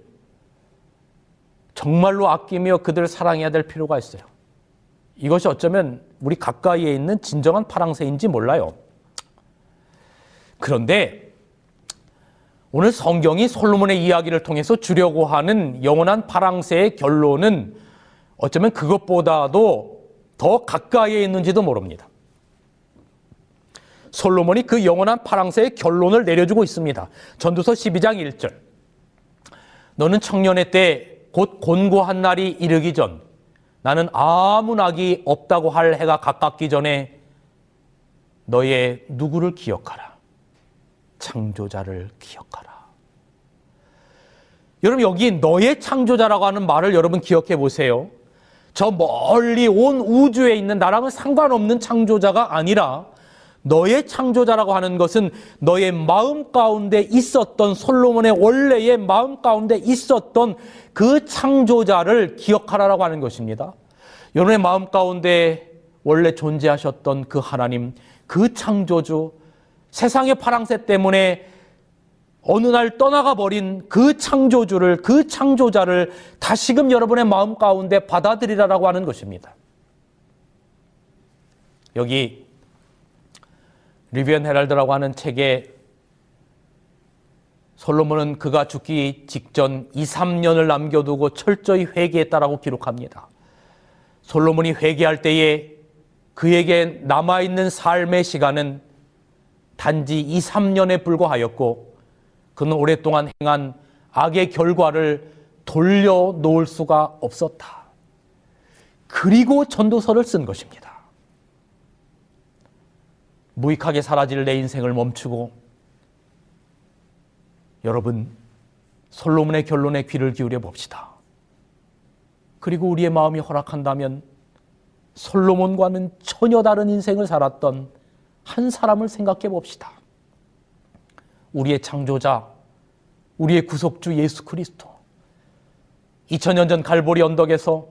정말로 아끼며 그들을 사랑해야 될 필요가 있어요. 이것이 어쩌면 우리 가까이에 있는 진정한 파랑새인지 몰라요. 그런데 오늘 성경이 솔로몬의 이야기를 통해서 주려고 하는 영원한 파랑새의 결론은 어쩌면 그것보다도 더 가까이에 있는지도 모릅니다. 솔로몬이 그 영원한 파랑새의 결론을 내려주고 있습니다. 전두서 12장 1절. 너는 청년의 때 곧 곤고한 날이 이르기 전 나는 아무 낙이 없다고 할 해가 가깝기 전에 너의 누구를 기억하라. 창조자를 기억하라. 여러분 여기 너의 창조자라고 하는 말을 여러분 기억해 보세요. 저 멀리 온 우주에 있는 나랑은 상관없는 창조자가 아니라 너의 창조자라고 하는 것은 너의 마음 가운데 있었던 솔로몬의 원래의 마음 가운데 있었던 그 창조자를 기억하라라고 하는 것입니다. 여러분의 마음 가운데 원래 존재하셨던 그 하나님, 그 창조주, 세상의 파랑새 때문에 어느 날 떠나가 버린 그 창조주를, 그 창조자를 다시금 여러분의 마음 가운데 받아들이라라고 하는 것입니다. 여기 리비언 헤랄드라고 하는 책에 솔로몬은 그가 죽기 직전 2, 3년을 남겨두고 철저히 회개했다라고 기록합니다. 솔로몬이 회개할 때에 그에게 남아있는 삶의 시간은 단지 2, 3년에 불과하였고 그는 오랫동안 행한 악의 결과를 돌려놓을 수가 없었다. 그리고 전도서를 쓴 것입니다. 무익하게 사라질 내 인생을 멈추고 여러분 솔로몬의 결론에 귀를 기울여 봅시다. 그리고 우리의 마음이 허락한다면 솔로몬과는 전혀 다른 인생을 살았던 한 사람을 생각해 봅시다. 우리의 창조자, 우리의 구속주 예수 그리스도. 2000년 전 갈보리 언덕에서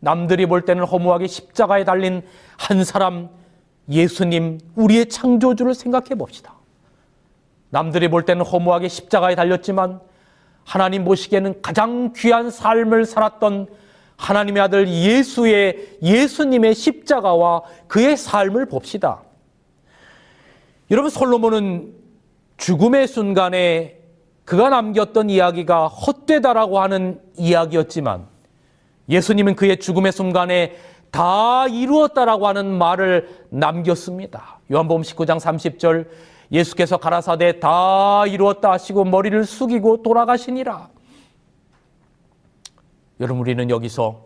남들이 볼 때는 허무하게 십자가에 달린 한 사람 예수님, 우리의 창조주를 생각해 봅시다. 남들이 볼 때는 허무하게 십자가에 달렸지만 하나님 보시기에는 가장 귀한 삶을 살았던 하나님의 아들 예수의 예수님의 십자가와 그의 삶을 봅시다. 여러분 솔로몬은 죽음의 순간에 그가 남겼던 이야기가 헛되다라고 하는 이야기였지만 예수님은 그의 죽음의 순간에 다 이루었다라고 하는 말을 남겼습니다. 요한복음 19장 30절 예수께서 가라사대 다 이루었다 하시고 머리를 숙이고 돌아가시니라. 여러분 우리는 여기서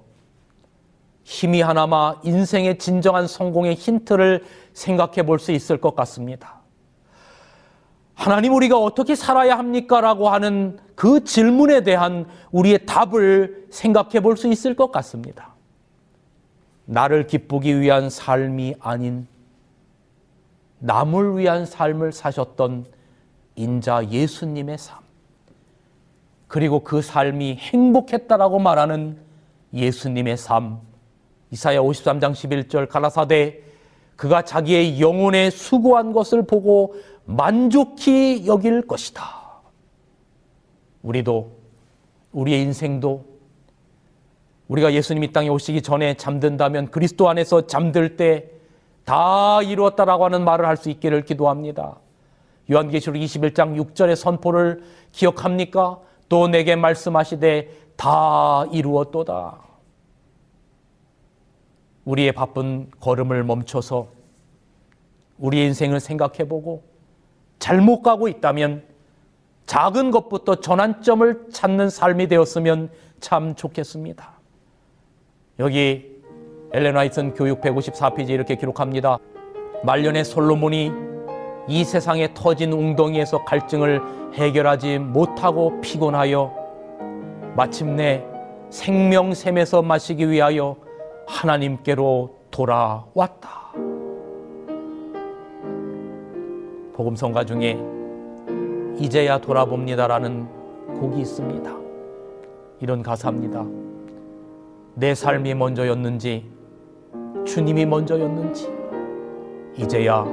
힘이 하나마 인생의 진정한 성공의 힌트를 생각해 볼 수 있을 것 같습니다. 하나님 우리가 어떻게 살아야 합니까? 라고 하는 그 질문에 대한 우리의 답을 생각해 볼 수 있을 것 같습니다. 나를 기쁘기 위한 삶이 아닌 남을 위한 삶을 사셨던 인자 예수님의 삶. 그리고 그 삶이 행복했다라고 말하는 예수님의 삶. 이사야 53장 11절 가라사대 그가 자기의 영혼에 수고한 것을 보고 만족히 여길 것이다. 우리도 우리의 인생도 우리가 예수님 이 땅에 오시기 전에 잠든다면 그리스도 안에서 잠들 때 다 이루었다라고 하는 말을 할 수 있기를 기도합니다. 요한계시록 21장 6절의 선포를 기억합니까? 또 내게 말씀하시되 다 이루었도다. 우리의 바쁜 걸음을 멈춰서 우리 인생을 생각해보고 잘못 가고 있다면 작은 것부터 전환점을 찾는 삶이 되었으면 참 좋겠습니다. 여기 엘렌 화이슨 교육 154페이지 이렇게 기록합니다. 말년의 솔로몬이 이 세상에 터진 웅덩이에서 갈증을 해결하지 못하고 피곤하여 마침내 생명샘에서 마시기 위하여 하나님께로 돌아왔다. 복음성가 중에 이제야 돌아봅니다라는 곡이 있습니다. 이런 가사입니다. 내 삶이 먼저였는지 주님이 먼저였는지 이제야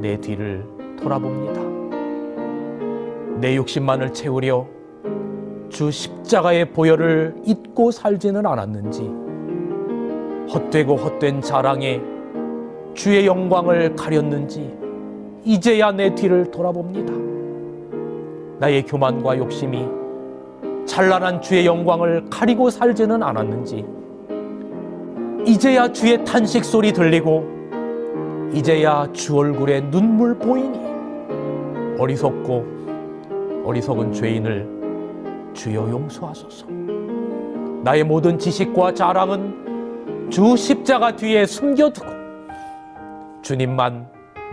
내 뒤를 돌아봅니다. 내 욕심만을 채우려 주 십자가의 보혈을 잊고 살지는 않았는지 헛되고 헛된 자랑에 주의 영광을 가렸는지 이제야 내 뒤를 돌아봅니다. 나의 교만과 욕심이 찬란한 주의 영광을 가리고 살지는 않았는지 이제야 주의 탄식 소리 들리고 이제야 주 얼굴에 눈물 보이니 어리석고 어리석은 죄인을 주여 용서하소서. 나의 모든 지식과 자랑은 주 십자가 뒤에 숨겨두고 주님만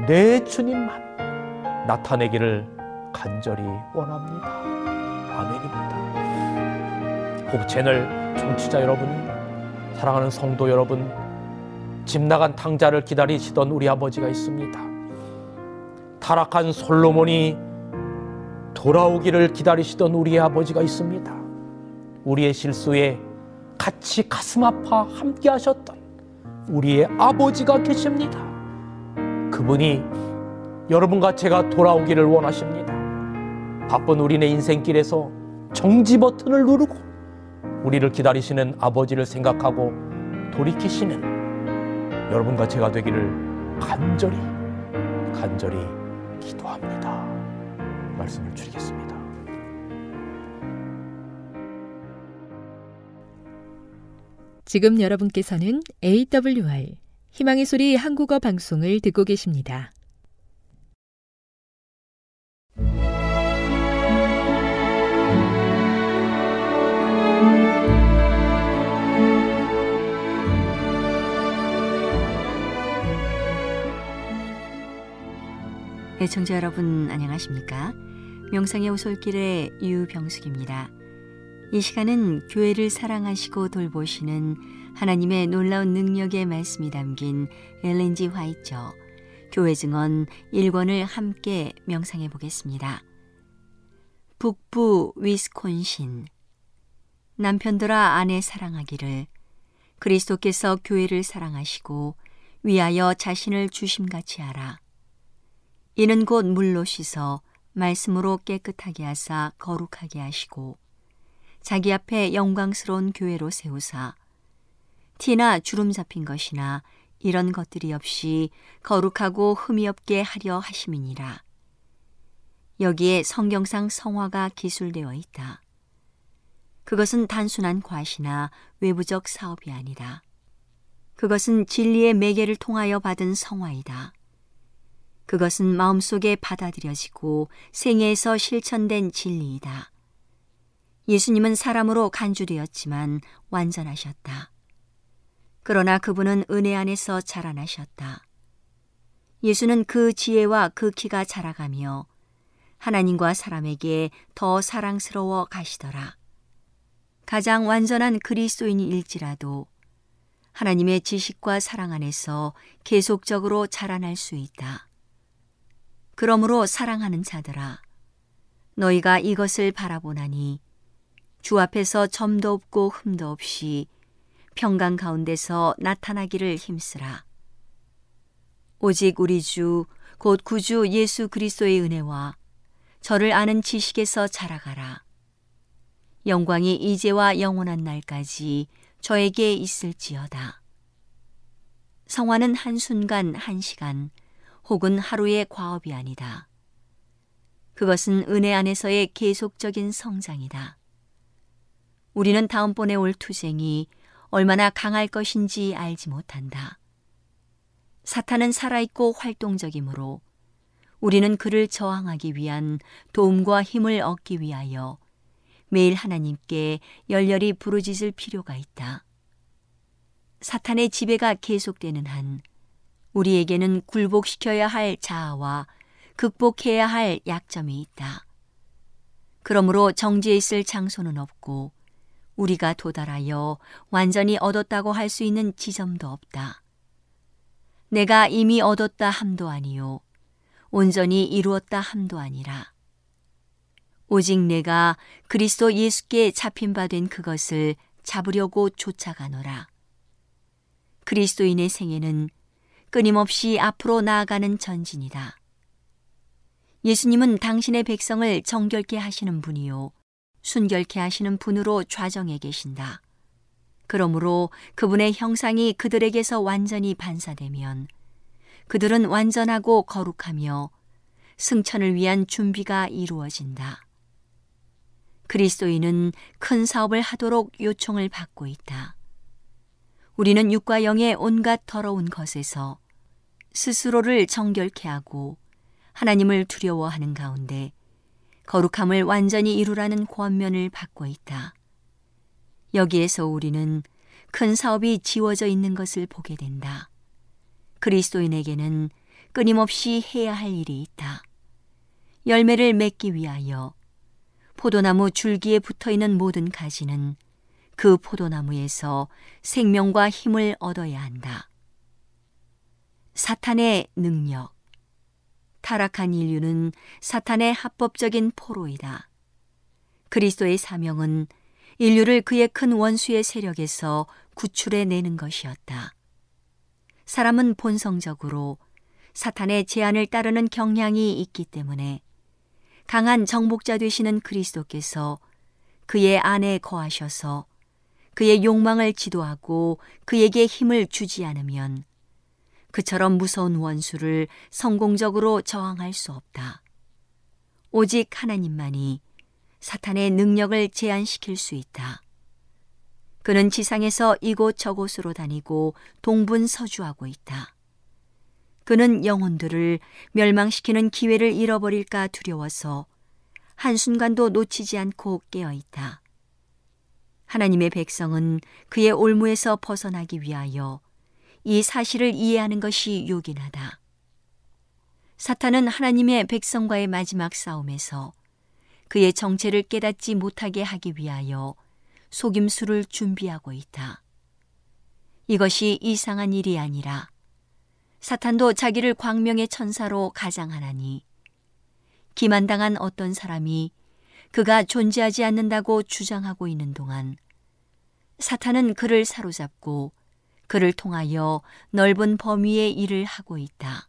내 주님만 나타내기를 간절히 원합니다. 아멘입니다. 호 채널 청취자 여러분, 사랑하는 성도 여러분, 집 나간 탕자를 기다리시던 우리 아버지가 있습니다. 타락한 솔로몬이 돌아오기를 기다리시던 우리의 아버지가 있습니다. 우리의 실수에 같이 가슴 아파 함께 하셨던 우리의 아버지가 계십니다. 그분이 여러분과 제가 돌아오기를 원하십니다. 바쁜 우리네 인생길에서 정지 버튼을 누르고 우리를 기다리시는 아버지를 생각하고 돌이키시는 여러분과 제가 되기를 간절히 간절히 기도합니다. 말씀을 드리겠습니다. 지금 여러분께서는 AWR 희망의 소리 한국어 방송을 듣고 계십니다. 애청자 여러분 안녕하십니까? 명상의 오솔길의 유병숙입니다. 이 시간은 교회를 사랑하시고 돌보시는 하나님의 놀라운 능력의 말씀이 담긴 엘렌지 화이처 교회 증언 1권을 함께 명상해 보겠습니다. 북부 위스콘신 남편들아 아내 사랑하기를 그리스도께서 교회를 사랑하시고 위하여 자신을 주심같이 하라. 이는 곧 물로 씻어 말씀으로 깨끗하게 하사 거룩하게 하시고 자기 앞에 영광스러운 교회로 세우사 티나 주름 잡힌 것이나 이런 것들이 없이 거룩하고 흠이 없게 하려 하심이니라. 여기에 성경상 성화가 기술되어 있다. 그것은 단순한 과시나 외부적 사업이 아니다. 그것은 진리의 매개를 통하여 받은 성화이다. 그것은 마음속에 받아들여지고 생애에서 실천된 진리이다. 예수님은 사람으로 간주되었지만 완전하셨다. 그러나 그분은 은혜 안에서 자라나셨다. 예수는 그 지혜와 그 키가 자라가며 하나님과 사람에게 더 사랑스러워 가시더라. 가장 완전한 그리스도인일지라도 하나님의 지식과 사랑 안에서 계속적으로 자라날 수 있다. 그러므로 사랑하는 자들아, 너희가 이것을 바라보나니 주 앞에서 점도 없고 흠도 없이 평강 가운데서 나타나기를 힘쓰라. 오직 우리 주, 곧 구주 예수 그리스도의 은혜와 저를 아는 지식에서 자라가라. 영광이 이제와 영원한 날까지 저에게 있을지어다. 성화는 한순간 한시간 혹은 하루의 과업이 아니다. 그것은 은혜 안에서의 계속적인 성장이다. 우리는 다음번에 올 투쟁이 얼마나 강할 것인지 알지 못한다. 사탄은 살아있고 활동적이므로 우리는 그를 저항하기 위한 도움과 힘을 얻기 위하여 매일 하나님께 열렬히 부르짖을 필요가 있다. 사탄의 지배가 계속되는 한 우리에게는 굴복시켜야 할 자아와 극복해야 할 약점이 있다. 그러므로 정지에 있을 장소는 없고 우리가 도달하여 완전히 얻었다고 할 수 있는 지점도 없다. 내가 이미 얻었다 함도 아니요. 온전히 이루었다 함도 아니라. 오직 내가 그리스도 예수께 잡힌 바 된 그것을 잡으려고 쫓아가노라. 그리스도인의 생애는 끊임없이 앞으로 나아가는 전진이다. 예수님은 당신의 백성을 정결케 하시는 분이요. 순결케 하시는 분으로 좌정해 계신다. 그러므로 그분의 형상이 그들에게서 완전히 반사되면 그들은 완전하고 거룩하며 승천을 위한 준비가 이루어진다. 그리스도인은 큰 사업을 하도록 요청을 받고 있다. 우리는 육과 영의 온갖 더러운 것에서 스스로를 정결케 하고 하나님을 두려워하는 가운데 거룩함을 완전히 이루라는 권면을 받고 있다. 여기에서 우리는 큰 사업이 지워져 있는 것을 보게 된다. 그리스도인에게는 끊임없이 해야 할 일이 있다. 열매를 맺기 위하여 포도나무 줄기에 붙어 있는 모든 가지는 그 포도나무에서 생명과 힘을 얻어야 한다. 사탄의 능력. 타락한 인류는 사탄의 합법적인 포로이다. 그리스도의 사명은 인류를 그의 큰 원수의 세력에서 구출해 내는 것이었다. 사람은 본성적으로 사탄의 제안을 따르는 경향이 있기 때문에 강한 정복자 되시는 그리스도께서 그의 안에 거하셔서 그의 욕망을 지도하고 그에게 힘을 주지 않으면 그처럼 무서운 원수를 성공적으로 저항할 수 없다. 오직 하나님만이 사탄의 능력을 제한시킬 수 있다. 그는 지상에서 이곳 저곳으로 다니고 동분서주하고 있다. 그는 영혼들을 멸망시키는 기회를 잃어버릴까 두려워서 한순간도 놓치지 않고 깨어 있다. 하나님의 백성은 그의 올무에서 벗어나기 위하여 이 사실을 이해하는 것이 요긴하다. 사탄은 하나님의 백성과의 마지막 싸움에서 그의 정체를 깨닫지 못하게 하기 위하여 속임수를 준비하고 있다. 이것이 이상한 일이 아니라 사탄도 자기를 광명의 천사로 가장하나니 기만당한 어떤 사람이 그가 존재하지 않는다고 주장하고 있는 동안 사탄은 그를 사로잡고 그를 통하여 넓은 범위의 일을 하고 있다.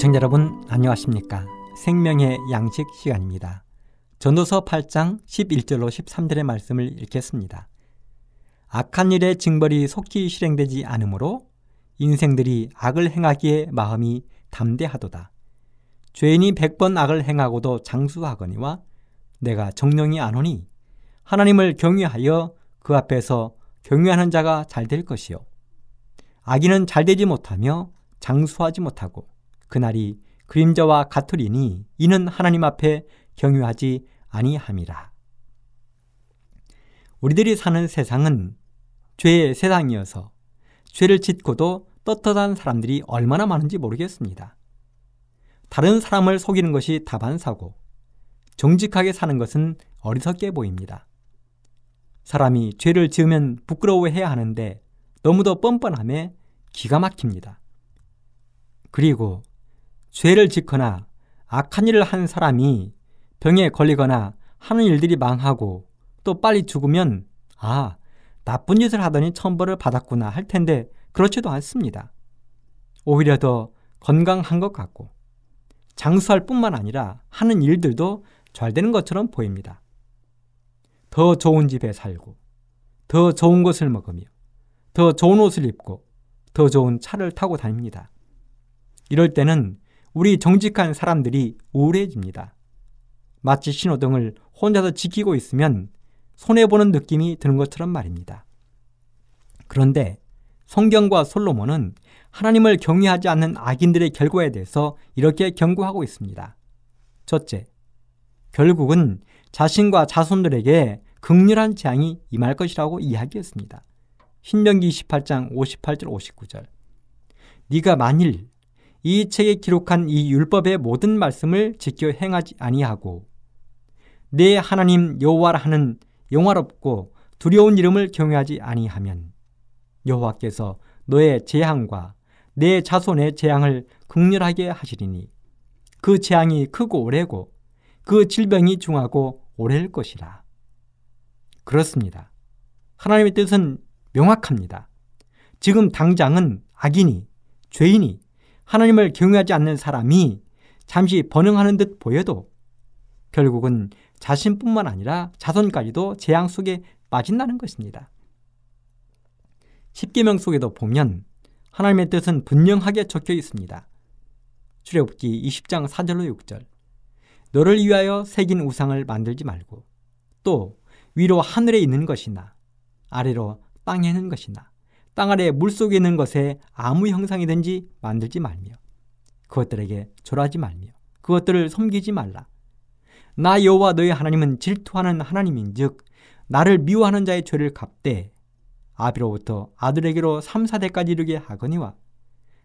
청자 여러분 안녕하십니까? 생명의 양식 시간입니다. 전도서 8장 11절로 13절의 말씀을 읽겠습니다. 악한 일의 징벌이 속히 실행되지 않으므로 인생들이 악을 행하기에 마음이 담대하도다. 죄인이 백번 악을 행하고도 장수하거니와 내가 정령이 안 오니 하나님을 경외하여 그 앞에서 경외하는 자가 잘 될 것이요. 악인은 잘 되지 못하며 장수하지 못하고 그날이 그림자와 같으리니 이는 하나님 앞에 경유하지 아니함이라. 우리들이 사는 세상은 죄의 세상이어서 죄를 짓고도 떳떳한 사람들이 얼마나 많은지 모르겠습니다. 다른 사람을 속이는 것이 다반 사고 정직하게 사는 것은 어리석게 보입니다. 사람이 죄를 지으면 부끄러워해야 하는데 너무도 뻔뻔함에 기가 막힙니다. 그리고 죄를 짓거나 악한 일을 한 사람이 병에 걸리거나 하는 일들이 망하고 또 빨리 죽으면 아, 나쁜 짓을 하더니 천벌을 받았구나 할 텐데 그렇지도 않습니다. 오히려 더 건강한 것 같고 장수할 뿐만 아니라 하는 일들도 잘 되는 것처럼 보입니다. 더 좋은 집에 살고, 더 좋은 것을 먹으며, 더 좋은 옷을 입고, 더 좋은 차를 타고 다닙니다. 이럴 때는 우리 정직한 사람들이 우울해집니다. 마치 신호등을 혼자서 지키고 있으면 손해보는 느낌이 드는 것처럼 말입니다. 그런데 성경과 솔로몬은 하나님을 경외하지 않는 악인들의 결과에 대해서 이렇게 경고하고 있습니다. 첫째, 결국은 자신과 자손들에게 극렬한 재앙이 임할 것이라고 이야기했습니다. 신명기 28장 58절 59절. 네가 만일 이 책에 기록한 이 율법의 모든 말씀을 지켜 행하지 아니하고 내 하나님 여호와라 하는 영화롭고 두려운 이름을 경외하지 아니하면 여호와께서 너의 재앙과 내 자손의 재앙을 극렬하게 하시리니 그 재앙이 크고 오래고 그 질병이 중하고 오래일 것이라. 그렇습니다. 하나님의 뜻은 명확합니다. 지금 당장은 악인이, 죄인이, 하나님을 경외하지 않는 사람이 잠시 번영하는 듯 보여도 결국은 자신뿐만 아니라 자손까지도 재앙 속에 빠진다는 것입니다. 십계명 속에도 보면 하나님의 뜻은 분명하게 적혀 있습니다. 출애굽기 20장 4절로 6절. 너를 위하여 새긴 우상을 만들지 말고 또 위로 하늘에 있는 것이나 아래로 땅에 있는 것이나 땅 아래 물속에 있는 것에 아무 형상이든지 만들지 말며 그것들에게 절하지 말며 그것들을 섬기지 말라. 나 여호와 너희 하나님은 질투하는 하나님인즉 나를 미워하는 자의 죄를 갚되 아비로부터 아들에게로 3, 4대까지 이르게 하거니와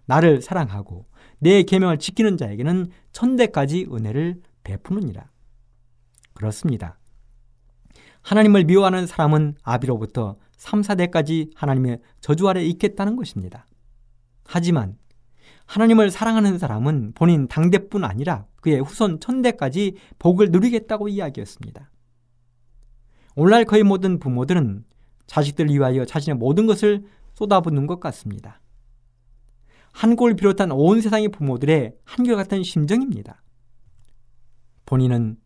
나를 사랑하고 내 계명을 지키는 자에게는 천대까지 은혜를 베푸느니라. 그렇습니다. 하나님을 미워하는 사람은 아비로부터 3, 4대까지 하나님의 저주 아래 있겠다는 것입니다. 하지만 하나님을 사랑하는 사람은 본인 당대뿐 아니라 그의 후손 천대까지 복을 누리겠다고 이야기했습니다. 오늘날 거의 모든 부모들은 자식들을 위하여 자신의 모든 것을 쏟아붓는 것 같습니다. 한국을 비롯한 온 세상의 부모들의 한결같은 심정입니다. 본인은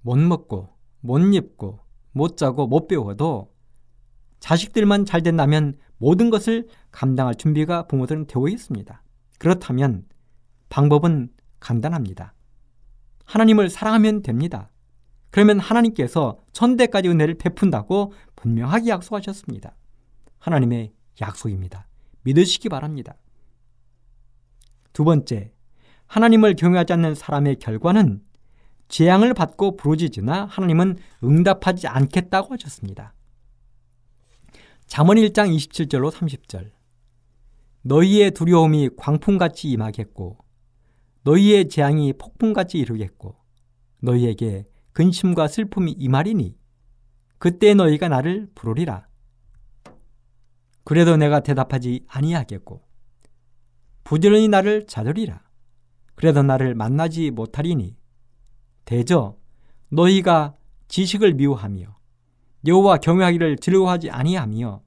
못 먹고, 못 입고, 못 자고, 못 배워도 자식들만 잘 된다면 모든 것을 감당할 준비가 부모들은 되어 있습니다. 그렇다면 방법은 간단합니다. 하나님을 사랑하면 됩니다. 그러면 하나님께서 천대까지 은혜를 베푼다고 분명하게 약속하셨습니다. 하나님의 약속입니다. 믿으시기 바랍니다. 두 번째, 하나님을 경외하지 않는 사람의 결과는 재앙을 받고 부르짖으나 하나님은 응답하지 않겠다고 하셨습니다. 잠언 1장 27절로 30절 너희의 두려움이 광풍같이 임하겠고 너희의 재앙이 폭풍같이 이루겠고 너희에게 근심과 슬픔이 임하리니 그때 너희가 나를 부르리라. 그래도 내가 대답하지 아니하겠고 부지런히 나를 찾으리라. 그래도 나를 만나지 못하리니 대저 너희가 지식을 미워하며 여호와 경외하기를 즐거워하지 아니하며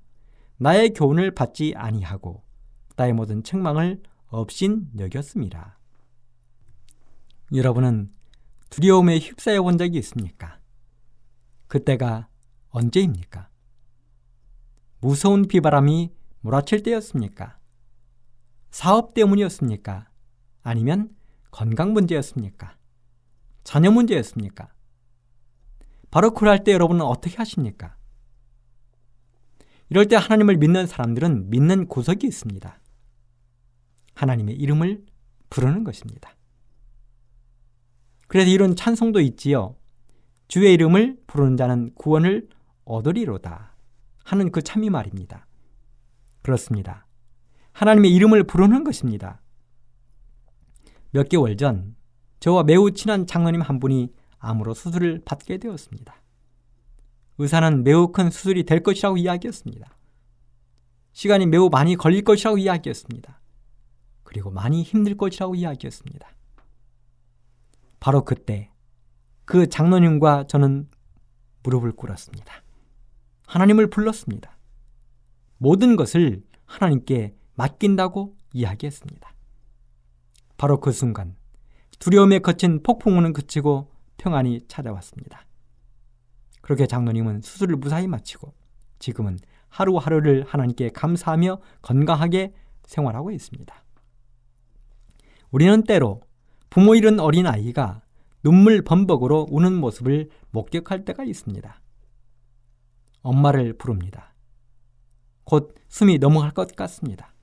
나의 교훈을 받지 아니하고 나의 모든 책망을 없인 여겼습니다. 여러분은 두려움에 휩싸여 본 적이 있습니까? 그때가 언제입니까? 무서운 비바람이 몰아칠 때였습니까? 사업 때문이었습니까? 아니면 건강 문제였습니까? 자녀 문제였습니까? 바로 그럴 때 여러분은 어떻게 하십니까? 이럴 때 하나님을 믿는 사람들은 믿는 구석이 있습니다. 하나님의 이름을 부르는 것입니다. 그래서 이런 찬송도 있지요. 주의 이름을 부르는 자는 구원을 얻으리로다 하는 그 참이 말입니다. 그렇습니다. 하나님의 이름을 부르는 것입니다. 몇 개월 전 저와 매우 친한 장로님 한 분이 암으로 수술을 받게 되었습니다. 의사는 매우 큰 수술이 될 것이라고 이야기했습니다. 시간이 매우 많이 걸릴 것이라고 이야기했습니다. 그리고 많이 힘들 것이라고 이야기했습니다. 바로 그때 그 장로님과 저는 무릎을 꿇었습니다. 하나님을 불렀습니다. 모든 것을 하나님께 맡긴다고 이야기했습니다. 바로 그 순간 두려움에 거친 폭풍우는 그치고 평안이 찾아왔습니다. 그렇게 장로님은 수술을 무사히 마치고 지금은 하루하루를 하나님께 감사하며 건강하게 생활하고 있습니다. 우리는 때로 부모 잃은 어린 아이가 눈물 범벅으로 우는 모습을 목격할 때가 있습니다. 엄마를 부릅니다. 곧 숨이 넘어갈 것 같습니다.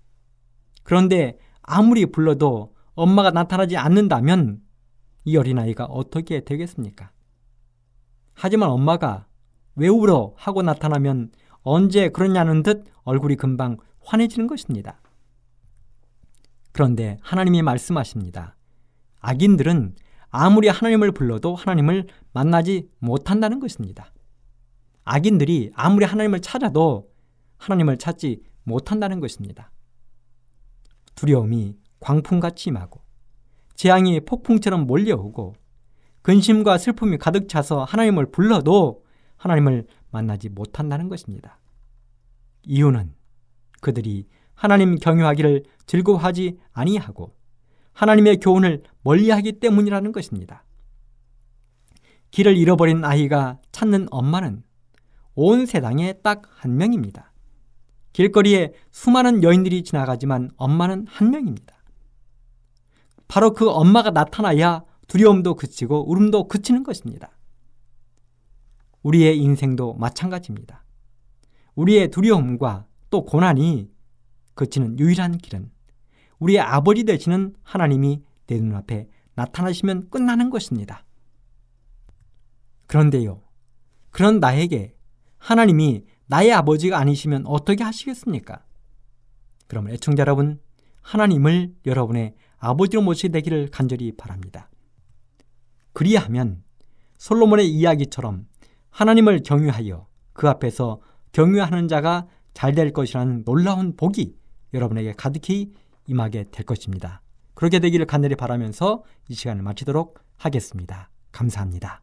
그런데 아무리 불러도 엄마가 나타나지 않는다면 이 어린아이가 어떻게 되겠습니까? 하지만 엄마가 왜 울어 하고 나타나면 언제 그러냐는 듯 얼굴이 금방 환해지는 것입니다. 그런데 하나님이 말씀하십니다. 악인들은 아무리 하나님을 불러도 하나님을 만나지 못한다는 것입니다. 악인들이 아무리 하나님을 찾아도 하나님을 찾지 못한다는 것입니다. 두려움이 광풍같이 임하고 재앙이 폭풍처럼 몰려오고 근심과 슬픔이 가득 차서 하나님을 불러도 하나님을 만나지 못한다는 것입니다. 이유는 그들이 하나님 경유하기를 즐거워하지 아니하고 하나님의 교훈을 멀리하기 때문이라는 것입니다. 길을 잃어버린 아이가 찾는 엄마는 온 세상에 딱 한 명입니다. 길거리에 수많은 여인들이 지나가지만 엄마는 한 명입니다. 바로 그 엄마가 나타나야 두려움도 그치고 울음도 그치는 것입니다. 우리의 인생도 마찬가지입니다. 우리의 두려움과 또 고난이 그치는 유일한 길은 우리의 아버지 되시는 하나님이 내 눈앞에 나타나시면 끝나는 것입니다. 그런데요, 그런 나에게 하나님이 나의 아버지가 아니시면 어떻게 하시겠습니까? 그러면 애청자 여러분, 하나님을 여러분의 아버지로 모시게 되기를 간절히 바랍니다. 그리하면 솔로몬의 이야기처럼 하나님을 경유하여 그 앞에서 경유하는 자가 잘 될 것이라는 놀라운 복이 여러분에게 가득히 임하게 될 것입니다. 그렇게 되기를 간절히 바라면서 이 시간을 마치도록 하겠습니다. 감사합니다.